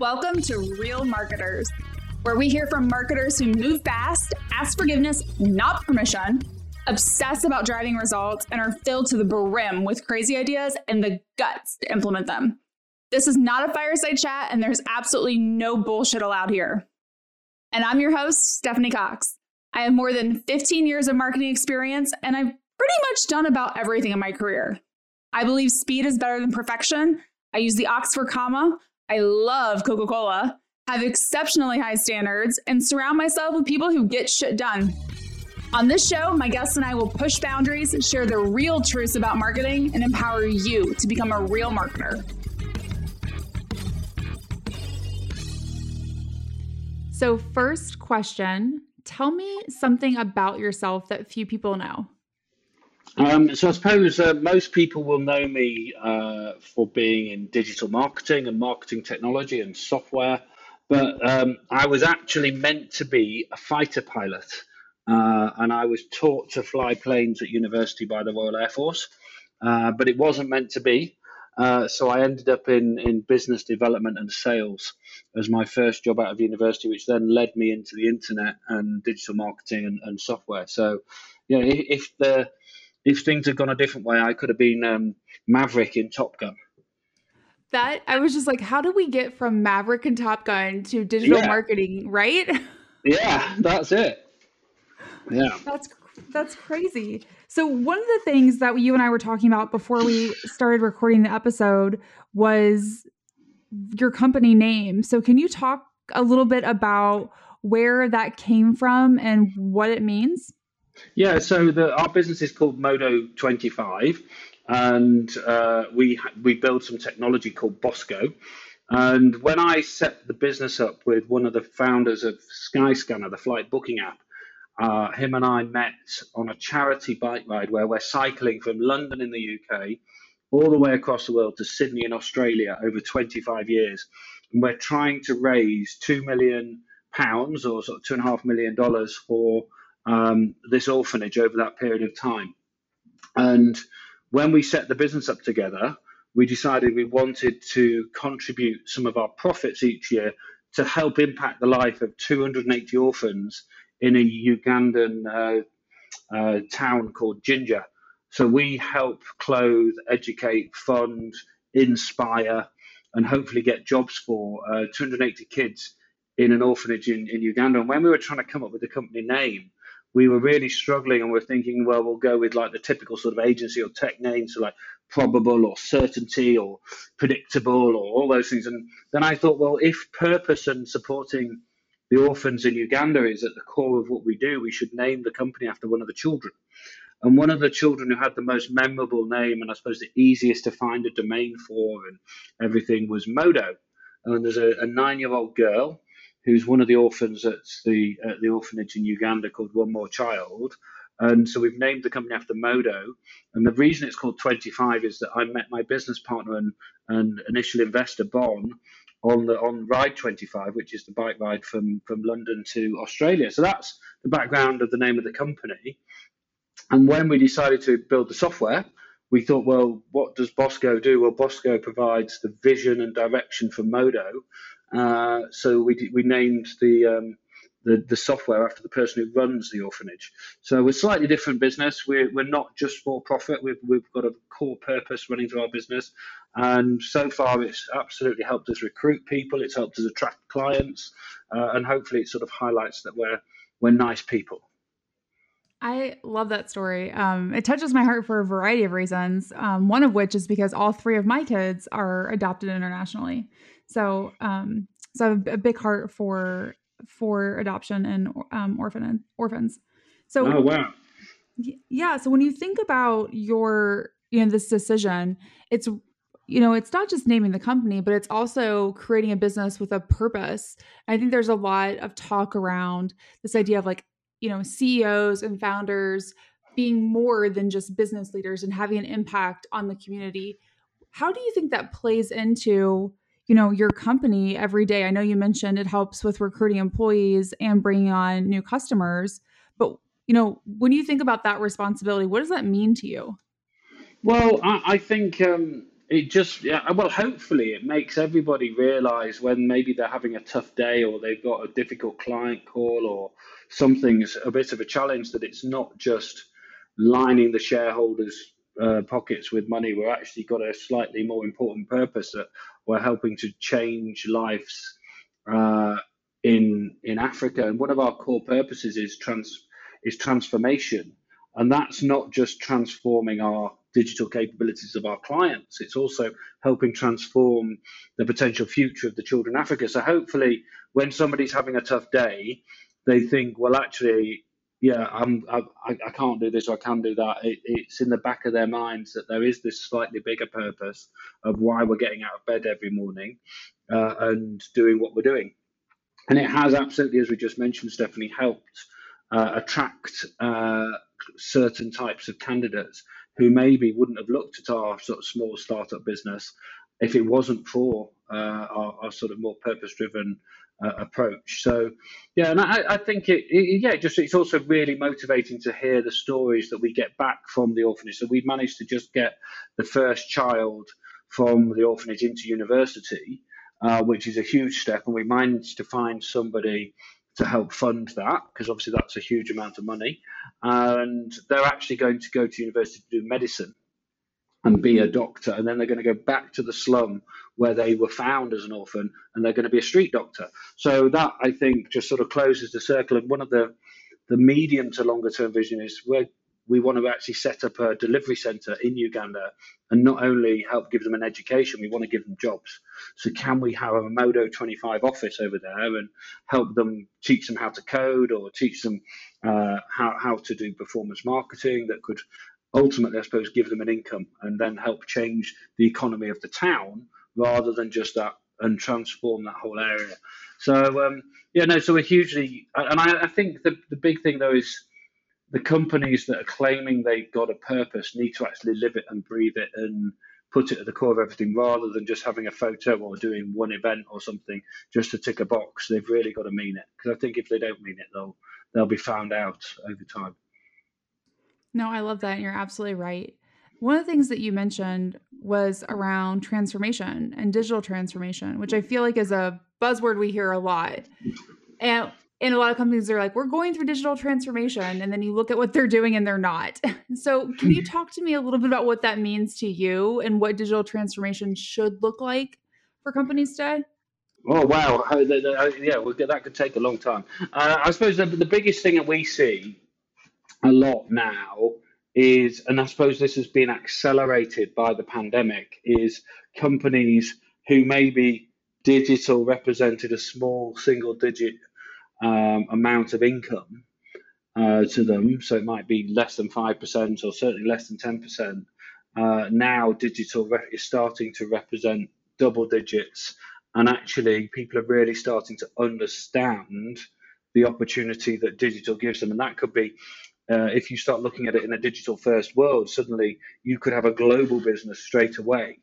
Welcome to Real Marketers, where we hear from marketers who move fast, ask forgiveness, not permission, obsess about driving results, and are filled to the brim with crazy ideas and the guts to implement them. This is not a fireside chat, and there's absolutely no bullshit allowed here. And I'm your host, Stephanie Cox. I have more than 15 years of marketing experience, and I've pretty much done about everything in my career. I believe speed is better than perfection. I use the Oxford comma. I love Coca Cola, have exceptionally high standards, and surround myself with people who get shit done. On this show, my guests and I will push boundaries, share the real truths about marketing, and empower you to become a real marketer. So, first question tell me something about yourself that few people know. Um, so I suppose uh, most people will know me uh, for being in digital marketing and marketing technology and software, but um, I was actually meant to be a fighter pilot, uh, and I was taught to fly planes at university by the Royal Air Force, uh, but it wasn't meant to be. Uh, so I ended up in, in business development and sales as my first job out of university, which then led me into the internet and digital marketing and, and software. So, yeah, if, if the if things had gone a different way, I could have been um, Maverick in Top Gun. That I was just like, how do we get from Maverick and Top Gun to digital yeah. marketing, right? Yeah, that's it. Yeah. That's that's crazy. So one of the things that you and I were talking about before we started recording the episode was your company name. So can you talk a little bit about where that came from and what it means? Yeah, so the, our business is called Modo 25, and uh, we we build some technology called Bosco. And when I set the business up with one of the founders of Skyscanner, the flight booking app, uh, him and I met on a charity bike ride where we're cycling from London in the UK all the way across the world to Sydney in Australia over 25 years. And we're trying to raise two million pounds or sort of two and a half million dollars for um, this orphanage over that period of time. And when we set the business up together, we decided we wanted to contribute some of our profits each year to help impact the life of 280 orphans in a Ugandan uh, uh, town called Jinja. So we help clothe, educate, fund, inspire, and hopefully get jobs for uh, 280 kids in an orphanage in, in Uganda. And when we were trying to come up with the company name, we were really struggling and we're thinking, well, we'll go with like the typical sort of agency or tech names, so like probable or certainty or predictable or all those things. And then I thought, well, if purpose and supporting the orphans in Uganda is at the core of what we do, we should name the company after one of the children. And one of the children who had the most memorable name and I suppose the easiest to find a domain for and everything was Modo. And there's a, a nine year old girl who's one of the orphans at the at the orphanage in Uganda called One More Child. And so we've named the company after Modo. And the reason it's called 25 is that I met my business partner and, and initial investor, Bon, on the on Ride 25, which is the bike ride from, from London to Australia. So that's the background of the name of the company. And when we decided to build the software, we thought, well, what does Bosco do? Well, Bosco provides the vision and direction for Modo. Uh, so we we named the, um, the the software after the person who runs the orphanage. So we're slightly different business. We're we're not just for profit. We've we've got a core purpose running through our business, and so far it's absolutely helped us recruit people. It's helped us attract clients, uh, and hopefully it sort of highlights that we're we're nice people. I love that story. Um, it touches my heart for a variety of reasons. Um, one of which is because all three of my kids are adopted internationally. So, um, so I have a big heart for for adoption and um, orphan and orphans. So, oh wow, yeah. So when you think about your you know this decision, it's you know it's not just naming the company, but it's also creating a business with a purpose. I think there's a lot of talk around this idea of like you know CEOs and founders being more than just business leaders and having an impact on the community. How do you think that plays into you know your company every day? I know you mentioned it helps with recruiting employees and bringing on new customers, but you know when you think about that responsibility, what does that mean to you? Well, I, I think um, it just yeah well hopefully it makes everybody realize when maybe they're having a tough day or they've got a difficult client call or something's a bit of a challenge that it's not just lining the shareholders uh, pockets with money we're actually got a slightly more important purpose that we're helping to change lives uh, in in Africa and one of our core purposes is trans is transformation and that's not just transforming our digital capabilities of our clients. It's also helping transform the potential future of the children in Africa. So hopefully, when somebody's having a tough day, they think, well, actually, yeah, I'm, I, I can't do this or I can do that. It, it's in the back of their minds that there is this slightly bigger purpose of why we're getting out of bed every morning uh, and doing what we're doing. And it has absolutely, as we just mentioned, Stephanie, helped uh, attract uh, certain types of candidates who maybe wouldn't have looked at our sort of small startup business if it wasn't for uh, our, our, sort of more purpose-driven uh, approach. So, yeah, and I, I think it, it, yeah, just it's also really motivating to hear the stories that we get back from the orphanage. So we managed to just get the first child from the orphanage into university, uh, which is a huge step, and we managed to find somebody to help fund that because obviously that's a huge amount of money. And they're actually going to go to university to do medicine and be a doctor, and then they're going to go back to the slum where they were found as an orphan, and they're going to be a street doctor. So that I think just sort of closes the circle. And one of the the medium to longer term vision is we're we want to actually set up a delivery center in Uganda and not only help give them an education, we want to give them jobs. So can we have a Modo 25 office over there and help them teach them how to code or teach them uh, how, how to do performance marketing that could ultimately, I suppose, give them an income and then help change the economy of the town rather than just that and transform that whole area. So um, yeah, no, so we're hugely, and I, I think the, the big thing though is the companies that are claiming they've got a purpose need to actually live it and breathe it and put it at the core of everything rather than just having a photo or doing one event or something just to tick a box. They've really got to mean it because I think if they don't mean it, they'll they'll be found out over time. No, I love that. And you're absolutely right. One of the things that you mentioned was around transformation and digital transformation, which I feel like is a buzzword we hear a lot. And and a lot of companies are like we're going through digital transformation and then you look at what they're doing and they're not so can you talk to me a little bit about what that means to you and what digital transformation should look like for companies today oh wow yeah well, that could take a long time uh, i suppose the, the biggest thing that we see a lot now is and i suppose this has been accelerated by the pandemic is companies who maybe digital represented a small single digit um, amount of income uh, to them, so it might be less than 5% or certainly less than 10%. Uh, now, digital is starting to represent double digits, and actually, people are really starting to understand the opportunity that digital gives them. And that could be uh, if you start looking at it in a digital first world, suddenly you could have a global business straight away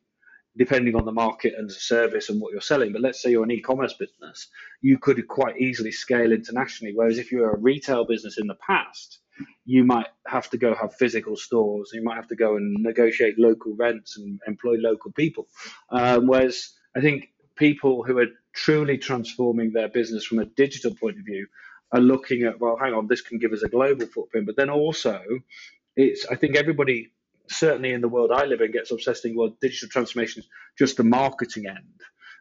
depending on the market and the service and what you're selling. But let's say you're an e-commerce business, you could quite easily scale internationally. Whereas if you're a retail business in the past, you might have to go have physical stores. You might have to go and negotiate local rents and employ local people. Um, whereas I think people who are truly transforming their business from a digital point of view are looking at well, hang on, this can give us a global footprint, but then also it's I think everybody certainly in the world I live in, gets obsessed with well, digital transformation is just the marketing end.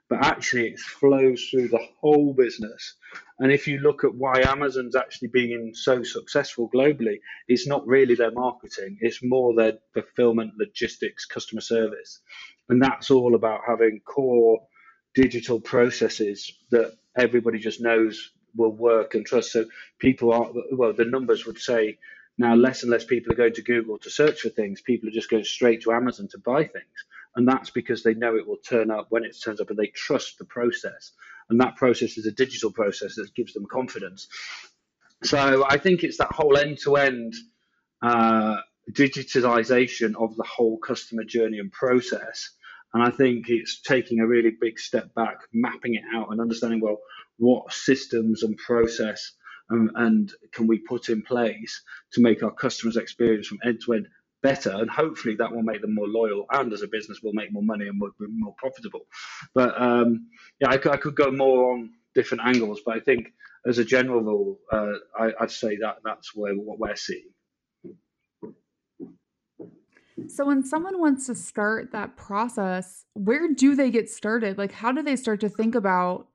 But actually, it flows through the whole business. And if you look at why Amazon's actually being so successful globally, it's not really their marketing, it's more their fulfillment, logistics, customer service. And that's all about having core digital processes that everybody just knows will work and trust. So people are, well, the numbers would say now, less and less people are going to Google to search for things. People are just going straight to Amazon to buy things. And that's because they know it will turn up when it turns up and they trust the process. And that process is a digital process that gives them confidence. So I think it's that whole end to end digitization of the whole customer journey and process. And I think it's taking a really big step back, mapping it out and understanding, well, what systems and process um, and can we put in place to make our customers' experience from end to end better, and hopefully that will make them more loyal, and as a business, we'll make more money and we'll be more profitable. But um, yeah, I could, I could go more on different angles, but I think as a general rule, uh, I, would say that that's where what we're seeing. So when someone wants to start that process, where do they get started? Like how do they start to think about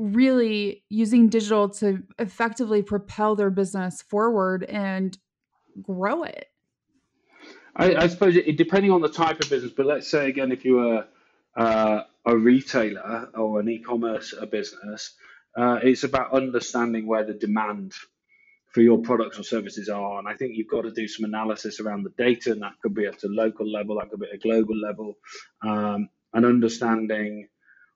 really using digital to effectively propel their business forward and grow it? I, I suppose it, depending on the type of business, but let's say again, if you were uh, a retailer or an e-commerce business, uh, it's about understanding where the demand for your products or services are. And I think you've got to do some analysis around the data, and that could be at a local level, that could be at a global level, um, and understanding,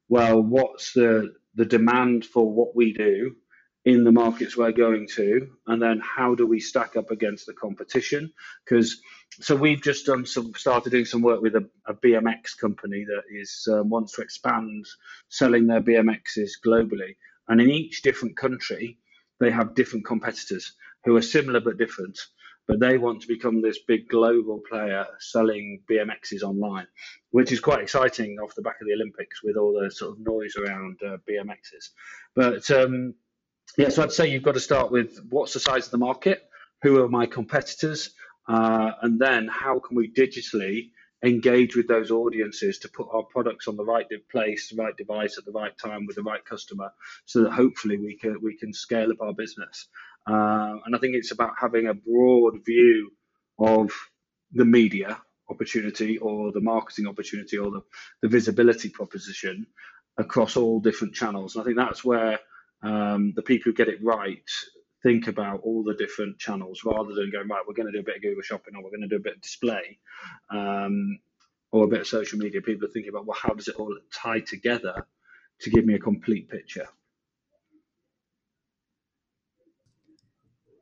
well, what's the the demand for what we do in the markets we're going to, and then how do we stack up against the competition? Because so we've just done some started doing some work with a, a BMX company that is um, wants to expand selling their BMXs globally, and in each different country they have different competitors who are similar but different. But they want to become this big global player selling BMXs online, which is quite exciting off the back of the Olympics with all the sort of noise around uh, BMXs. But um, yeah, so I'd say you've got to start with what's the size of the market, who are my competitors, uh, and then how can we digitally engage with those audiences to put our products on the right place, the right device at the right time with the right customer, so that hopefully we can we can scale up our business. Uh, and I think it's about having a broad view of the media opportunity or the marketing opportunity or the, the visibility proposition across all different channels. And I think that's where um, the people who get it right think about all the different channels rather than going right. We're going to do a bit of Google Shopping, or we're going to do a bit of display, um, or a bit of social media. People are thinking about well, how does it all tie together to give me a complete picture?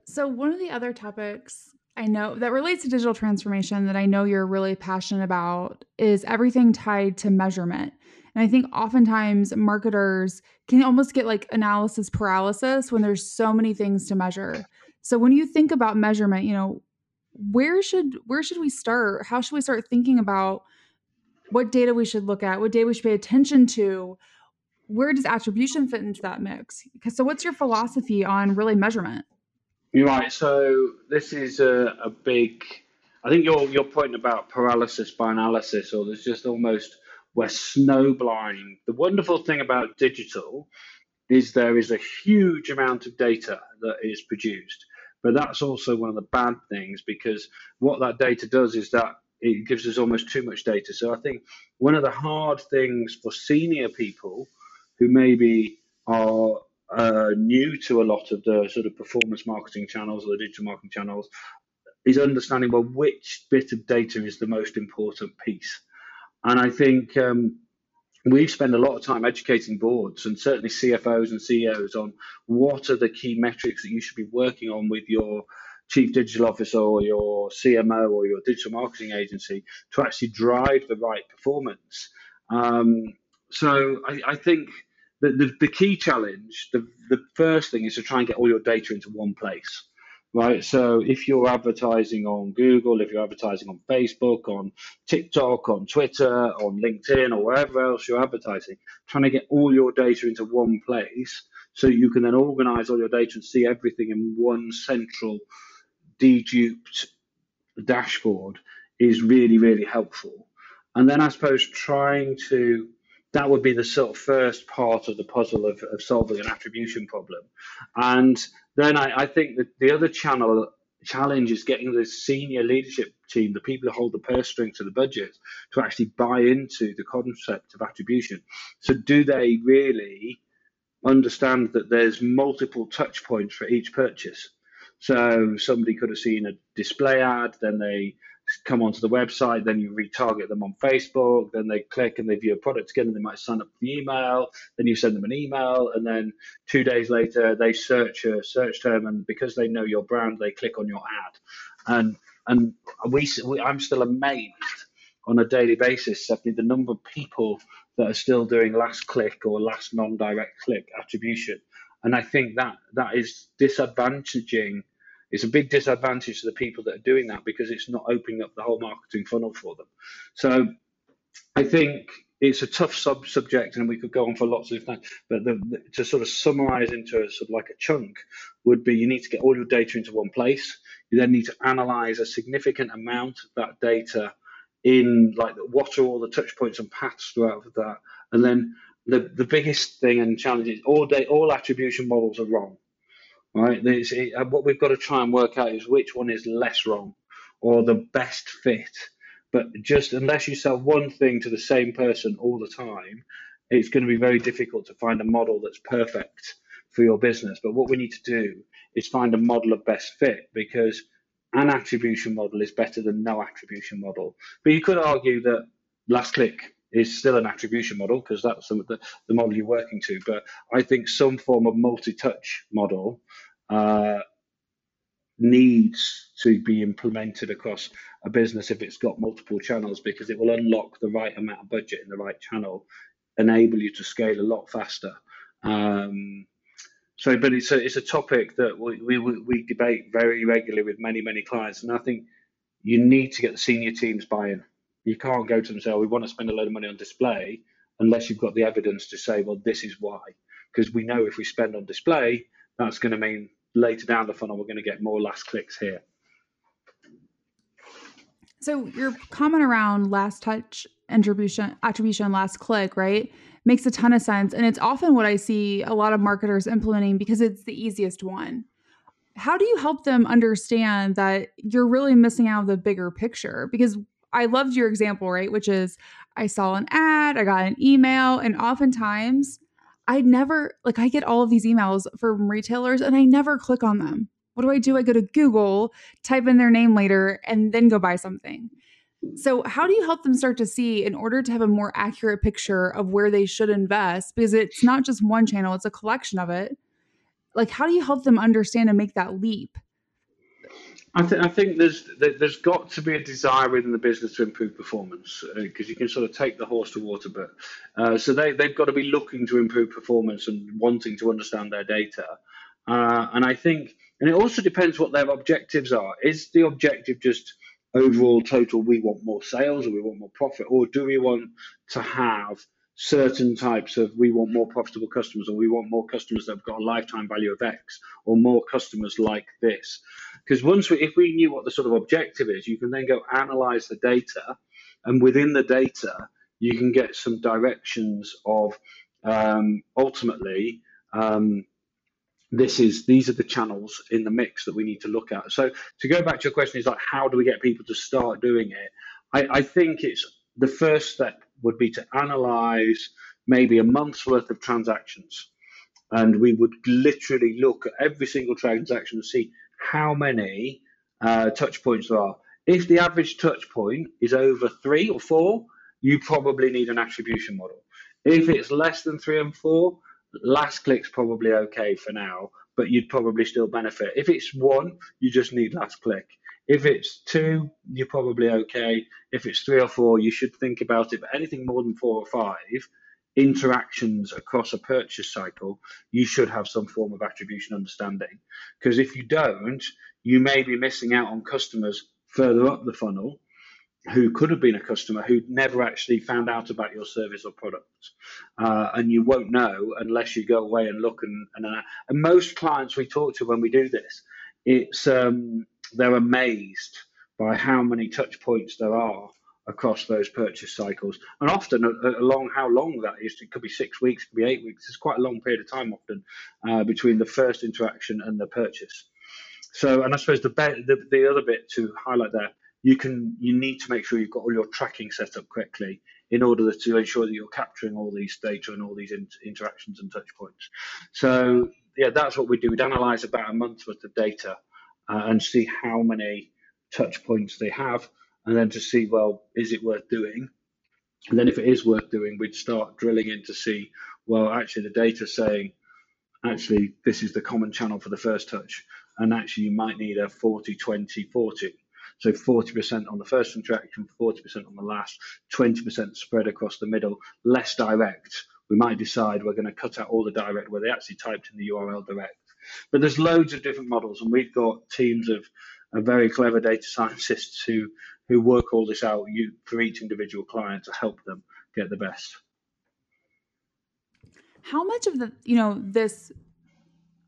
So one of the other topics I know that relates to digital transformation that I know you're really passionate about is everything tied to measurement. And I think oftentimes marketers can almost get like analysis paralysis when there's so many things to measure. So when you think about measurement, you know, where should where should we start? How should we start thinking about what data we should look at, what data we should pay attention to? Where does attribution fit into that mix? So what's your philosophy on really measurement? You're right. So this is a, a big I think your your point about paralysis by analysis, or there's just almost we're snowblind. The wonderful thing about digital is there is a huge amount of data that is produced. But that's also one of the bad things because what that data does is that it gives us almost too much data. So I think one of the hard things for senior people who maybe are uh, new to a lot of the sort of performance marketing channels or the digital marketing channels is understanding well which bit of data is the most important piece. And I think um, we've spent a lot of time educating boards and certainly CFOs and CEOs on what are the key metrics that you should be working on with your chief digital officer or your CMO or your digital marketing agency to actually drive the right performance. Um, so I, I think the, the, the, key challenge, the, the first thing is to try and get all your data into one place right? So if you're advertising on Google, if you're advertising on Facebook, on TikTok, on Twitter, on LinkedIn, or wherever else you're advertising, trying to get all your data into one place so you can then organize all your data and see everything in one central deduped dashboard is really, really helpful. And then I suppose trying to that would be the sort of first part of the puzzle of, of solving an attribution problem. And then I, I think that the other channel challenge is getting the senior leadership team, the people who hold the purse strings to the budget, to actually buy into the concept of attribution. So, do they really understand that there's multiple touch points for each purchase? So, somebody could have seen a display ad, then they come onto the website, then you retarget them on Facebook, then they click and they view a product again, and they might sign up for the email, then you send them an email, and then two days later they search a search term, and because they know your brand, they click on your ad, and and we, we I'm still amazed on a daily basis, Stephanie, the number of people that are still doing last click or last non-direct click attribution, and I think that that is disadvantaging It's a big disadvantage to the people that are doing that because it's not opening up the whole marketing funnel for them. So I think it's a tough sub subject and we could go on for lots of time but the, the, to sort of summarize into a sort of like a chunk would be you need to get all your data into one place. You then need to analyze a significant amount of that data in like what are all the touch points and paths throughout that. And then the, the biggest thing and challenge is all day all attribution models are wrong right it, uh, what we've got to try and work out is which one is less wrong or the best fit but just unless you sell one thing to the same person all the time, it's going to be very difficult to find a model that's perfect for your business. But what we need to do is find a model of best fit because an attribution model is better than no attribution model. But you could argue that last click is still an attribution model because that's the, the, model you're working to. But I think some form of multi-touch model uh, needs to be implemented across a business if it's got multiple channels because it will unlock the right amount of budget in the right channel, enable you to scale a lot faster. Um, so, but it's a it's a topic that we, we we debate very regularly with many many clients, and I think you need to get the senior teams buy-in. You can't go to them and say, oh, "We want to spend a load of money on display," unless you've got the evidence to say, "Well, this is why." Because we know if we spend on display, that's going to mean later down the funnel we're going to get more last clicks here. So your comment around last touch attribution, attribution, last click, right, makes a ton of sense, and it's often what I see a lot of marketers implementing because it's the easiest one. How do you help them understand that you're really missing out the bigger picture? Because I loved your example, right, which is I saw an ad, I got an email, and oftentimes I never like I get all of these emails from retailers and I never click on them. What do I do? I go to Google, type in their name later, and then go buy something. So, how do you help them start to see in order to have a more accurate picture of where they should invest? Because it's not just one channel, it's a collection of it. Like, how do you help them understand and make that leap? I, th- I think there's there's got to be a desire within the business to improve performance because uh, you can sort of take the horse to water, but uh, so they they've got to be looking to improve performance and wanting to understand their data, uh, and I think and it also depends what their objectives are. Is the objective just overall total? We want more sales, or we want more profit, or do we want to have certain types of we want more profitable customers or we want more customers that have got a lifetime value of X or more customers like this. Because once we, if we knew what the sort of objective is, you can then go analyze the data and within the data, you can get some directions of um, ultimately um, this is these are the channels in the mix that we need to look at. So to go back to your question is like how do we get people to start doing it? I, I think it's the first step would be to analyze maybe a month's worth of transactions. And we would literally look at every single transaction and see how many uh, touch points there are. If the average touch point is over three or four, you probably need an attribution model. If it's less than three and four, last click's probably okay for now, but you'd probably still benefit. If it's one, you just need last click. If it's two, you're probably okay. If it's three or four, you should think about it. But anything more than four or five interactions across a purchase cycle, you should have some form of attribution understanding. Because if you don't, you may be missing out on customers further up the funnel who could have been a customer who never actually found out about your service or product. Uh, and you won't know unless you go away and look. And, and, uh, and most clients we talk to when we do this, it's um, they're amazed by how many touch points there are across those purchase cycles. And often, along how long that is, it could be six weeks, it could be eight weeks. It's quite a long period of time often uh, between the first interaction and the purchase. So, and I suppose the, be- the the other bit to highlight there, you can you need to make sure you've got all your tracking set up correctly in order to ensure that you're capturing all these data and all these in- interactions and touch points. So yeah, that's what we do. We'd analyze about a month's worth of data uh, and see how many touch points they have, and then to see, well, is it worth doing? And then if it is worth doing, we'd start drilling in to see, well, actually the data saying, actually, this is the common channel for the first touch. And actually, you might need a 40, 20, 40. So 40% on the first interaction, 40% on the last, 20% spread across the middle, less direct. We might decide we're going to cut out all the direct where they actually typed in the URL direct But there's loads of different models, and we've got teams of, of very clever data scientists who who work all this out you, for each individual client to help them get the best. How much of the you know this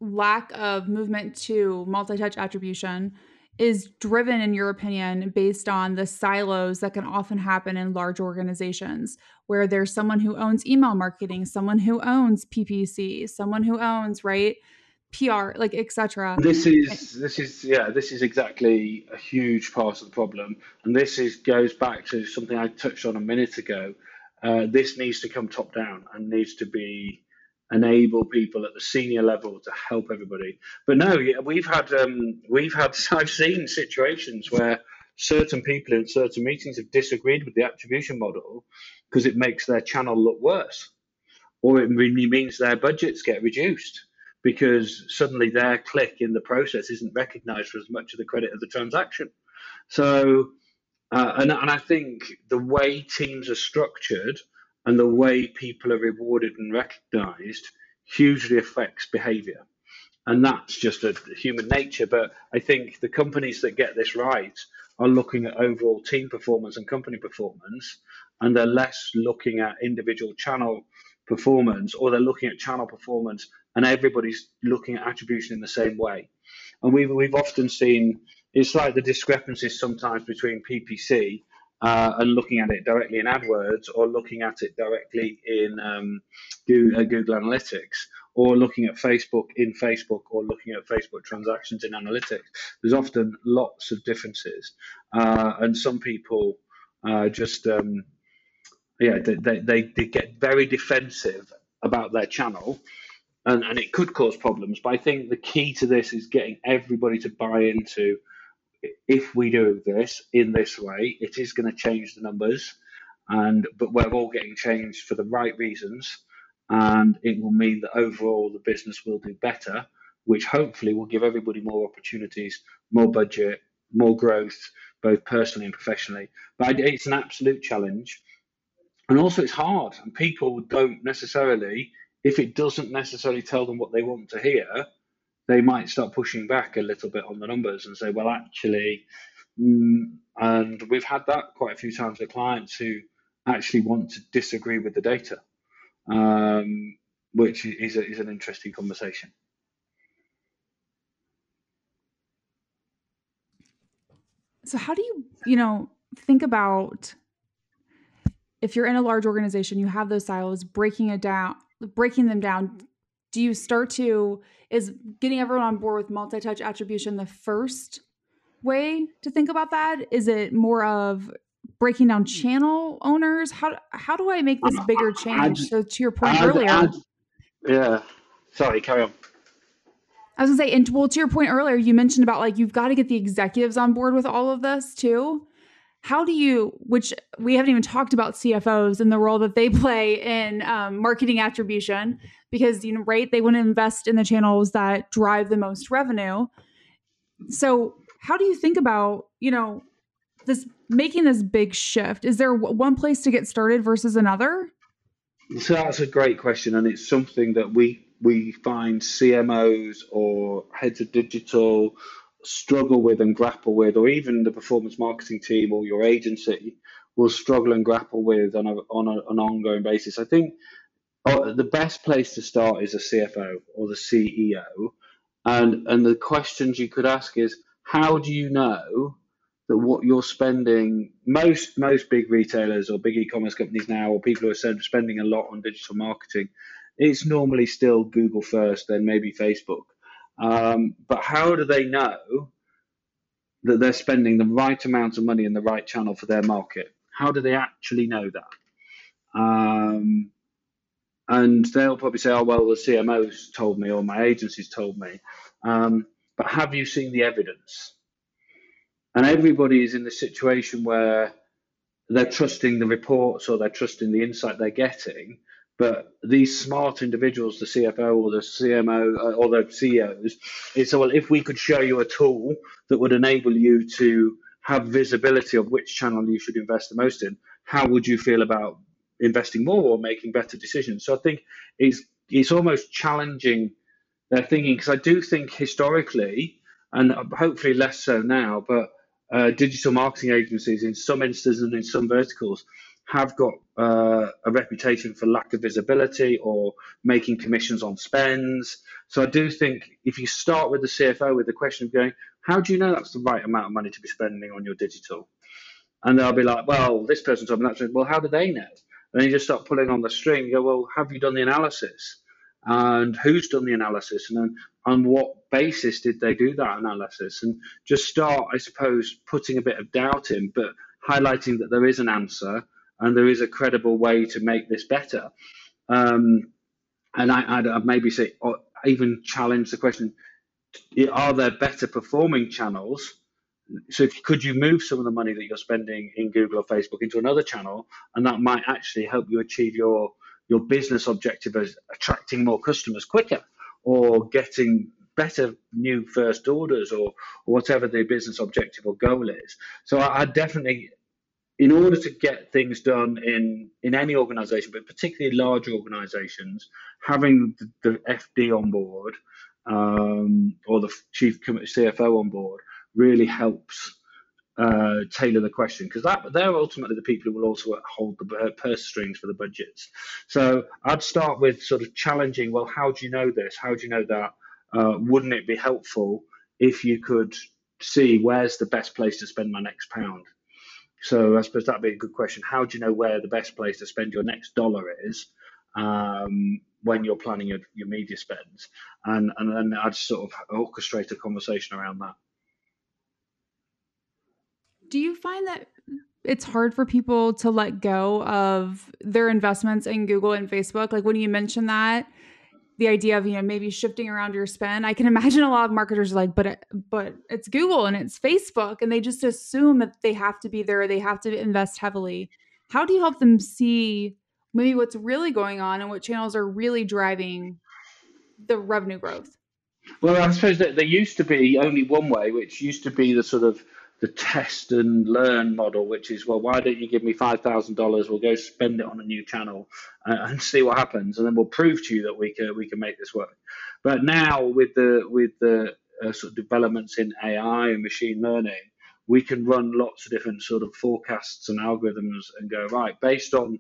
lack of movement to multi-touch attribution is driven in your opinion based on the silos that can often happen in large organizations where there's someone who owns email marketing someone who owns ppc someone who owns right pr like etc this is this is yeah this is exactly a huge part of the problem. And this is goes back to something i touched on a minute ago. Uh, this needs to come top down and needs to be enable people at the senior level to help everybody. But no, we've had um, we've had I've seen situations where certain people in certain meetings have disagreed with the attribution model because it makes their channel look worse, or it really means their budgets get reduced because suddenly their click in the process isn't recognised for as much of the credit of the transaction. So, uh, and and I think the way teams are structured and the way people are rewarded and recognized hugely affects behavior. And that's just a human nature. But I think the companies that get this right are looking at overall team performance and company performance, and they're less looking at individual channel performance, or they're looking at channel performance, and everybody's looking at attribution in the same way. And we've, we've often seen it's like the discrepancies sometimes between PPC uh, and looking at it directly in AdWords or looking at it directly in um, Google, uh, Google, Analytics or looking at Facebook in Facebook or looking at Facebook transactions in analytics. There's often lots of differences. Uh, and some people uh, just, um, yeah, they, they, they get very defensive about their channel. And, and it could cause problems, but I think the key to this is getting everybody to buy into if we do this in this way, it is going to change the numbers, and but we're all getting changed for the right reasons, and it will mean that overall the business will do better, which hopefully will give everybody more opportunities, more budget, more growth, both personally and professionally. But it's an absolute challenge, and also it's hard, and people don't necessarily, if it doesn't necessarily tell them what they want to hear they might start pushing back a little bit on the numbers and say, well, actually, mm, and we've had that quite a few times with clients who actually want to disagree with the data, um, which is, a, is an interesting conversation. So, how do you, you know, think about if you're in a large organization, you have those silos, breaking it down, breaking them down do you start to is getting everyone on board with multi-touch attribution the first way to think about that? Is it more of breaking down mm. channel owners? How how do i make this uh, bigger change? so to your point earlier yeah. Sorry carry on. I was gonna say, and well, to your point earlier, you mentioned about like you've got to get the executives on board with all of this too. How do you, which we haven't even talked about CFOs and the role that they play in um, marketing attribution because you know right they want to invest in the channels that drive the most revenue. So how do you think about you know this making this big shift? Is there one place to get started versus another? So that's a great question and it's something that we we find cmos or heads of digital struggle with and grapple with or even the performance marketing team or your agency will struggle and grapple with on, a, on a, an ongoing basis i think oh, the best place to start is a CFO or the CEO. And, and the questions you could ask is how do you know that what you're spending most most big retailers or big e-commerce companies now or people who are spending a lot on digital marketing it's normally still google first then maybe facebook um, but how do they know that they're spending the right amount of money in the right channel for their market how do they actually know that um, and they'll probably say, "Oh well, the CMO's told me, or my agency's told me." Um, but have you seen the evidence? And everybody is in the situation where they're trusting the reports or they're trusting the insight they're getting. But these smart individuals, the CFO or the CMO uh, or the CEOs, it's well, if we could show you a tool that would enable you to have visibility of which channel you should invest the most in, how would you feel about investing more or making better decisions. So I think it's it's almost challenging they're thinking because I do think historically, and hopefully less so now, but uh, digital marketing agencies in some instances and in some verticals have got uh, a reputation for lack of visibility or making commissions on spends. So I do think if you start with the CFO with the question of going, how do you know that's the right amount of money to be spending on your digital? And they'll be like, well, this person told me that. Well, how do they know? And then you just start pulling on the string. You go, well, have you done the analysis? And who's done the analysis? And then on what basis did they do that analysis? And just start, I suppose, putting a bit of doubt in, but highlighting that there is an answer and there is a credible way to make this better. Um, and I, would maybe say, or even challenge the question: Are there better performing channels? So, if, could you move some of the money that you're spending in Google or Facebook into another channel, and that might actually help you achieve your your business objective as attracting more customers quicker, or getting better new first orders, or, or whatever the business objective or goal is. So, I, I definitely in order to get things done in in any organization, but particularly large organizations, having the, the FD on board um, or the chief CFO on board really helps uh, tailor the question because that they're ultimately the people who will also hold the purse strings for the budgets. So I'd start with sort of challenging. Well, how do you know this? How do you know that? Uh, wouldn't it be helpful if you could see where's the best place to spend my next pound? So I suppose that'd be a good question. How do you know where the best place to spend your next dollar is um, when you're planning your, your media spends? And and then I'd sort of orchestrate a conversation around that. Do you find that it's hard for people to let go of their investments in Google and Facebook? Like when you mention that, the idea of you know maybe shifting around your spend i can imagine a lot of marketers are like but but it's google and it's facebook and they just assume that they have to be there they have to invest heavily. How do you help them see maybe what's really going on and what channels are really driving the revenue growth? Well i suppose that there used to be only one way which used to be the sort of the test and learn model, which is, well, why don't you give me $5,000? We'll go spend it on a new channel and, and, see what happens. And then we'll prove to you that we can, we can make this work. But now with the, with the uh, sort of developments in AI and machine learning, we can run lots of different sort of forecasts and algorithms and go, right, based on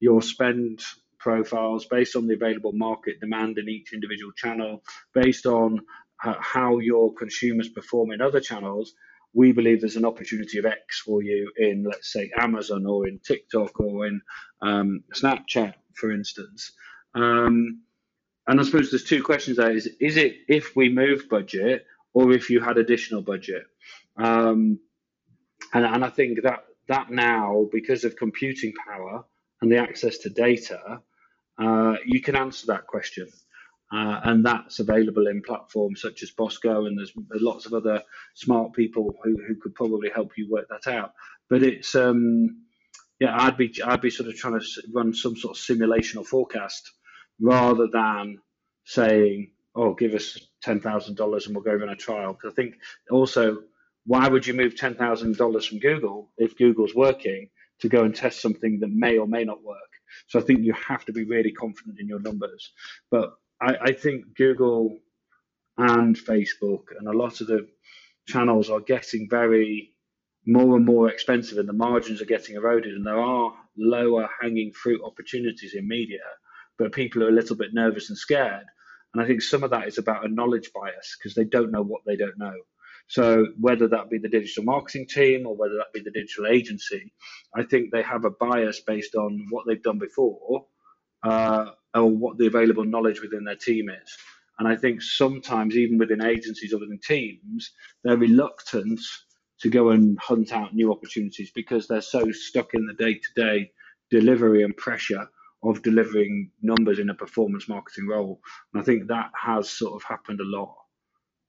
your spend profiles, based on the available market demand in each individual channel, based on uh, how your consumers perform in other channels, we believe there's an opportunity of X for you in, let's say, Amazon or in TikTok or in um, Snapchat, for instance. Um, and I suppose there's two questions there: is is it if we move budget or if you had additional budget? Um, and, and I think that that now, because of computing power and the access to data, uh, you can answer that question. Uh, and that's available in platforms such as Bosco, and there's, lots of other smart people who, who could probably help you work that out. But it's um, yeah, I'd be I'd be sort of trying to run some sort of simulation or forecast rather than saying, oh, give us ten thousand dollars and we'll go run a trial. Because I think also, why would you move ten thousand dollars from Google if Google's working to go and test something that may or may not work? So I think you have to be really confident in your numbers. But I, I think Google and Facebook and a lot of the channels are getting very more and more expensive and the margins are getting eroded and there are lower hanging fruit opportunities in media but people are a little bit nervous and scared. And i think some of that is about a knowledge bias because they don't know what they don't know. So whether that be the digital marketing team or whether that be the digital agency i think they have a bias based on what they've done before uh, or what the available knowledge within their team is. And I think sometimes, even within agencies or within teams, they're reluctant to go and hunt out new opportunities because they're so stuck in the day to day delivery and pressure of delivering numbers in a performance marketing role. And I think that has sort of happened a lot.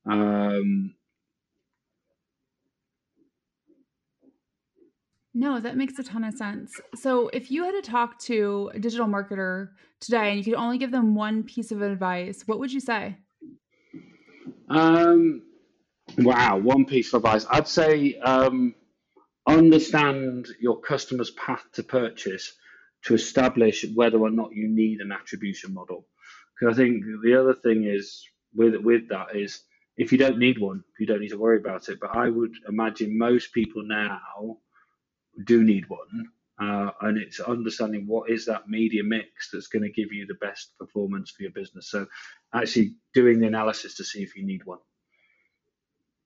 Um, No, that makes a ton of sense. So, if you had to talk to a digital marketer today and you could only give them one piece of advice, what would you say? Um, wow, one piece of advice. I'd say um, understand your customer's path to purchase to establish whether or not you need an attribution model. Because I think the other thing is with with that is if you don't need one, you don't need to worry about it. But I would imagine most people now do need one. Uh, and it's understanding what is that media mix that's going to give you the best performance for your business. So, actually doing the analysis to see if you need one.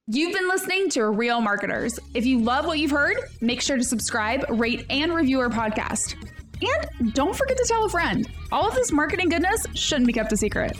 You've been listening to Real Marketers. If you love what you've heard, make sure to subscribe, rate, and review our podcast. And don't forget to tell a friend. All of this marketing goodness shouldn't be kept a secret.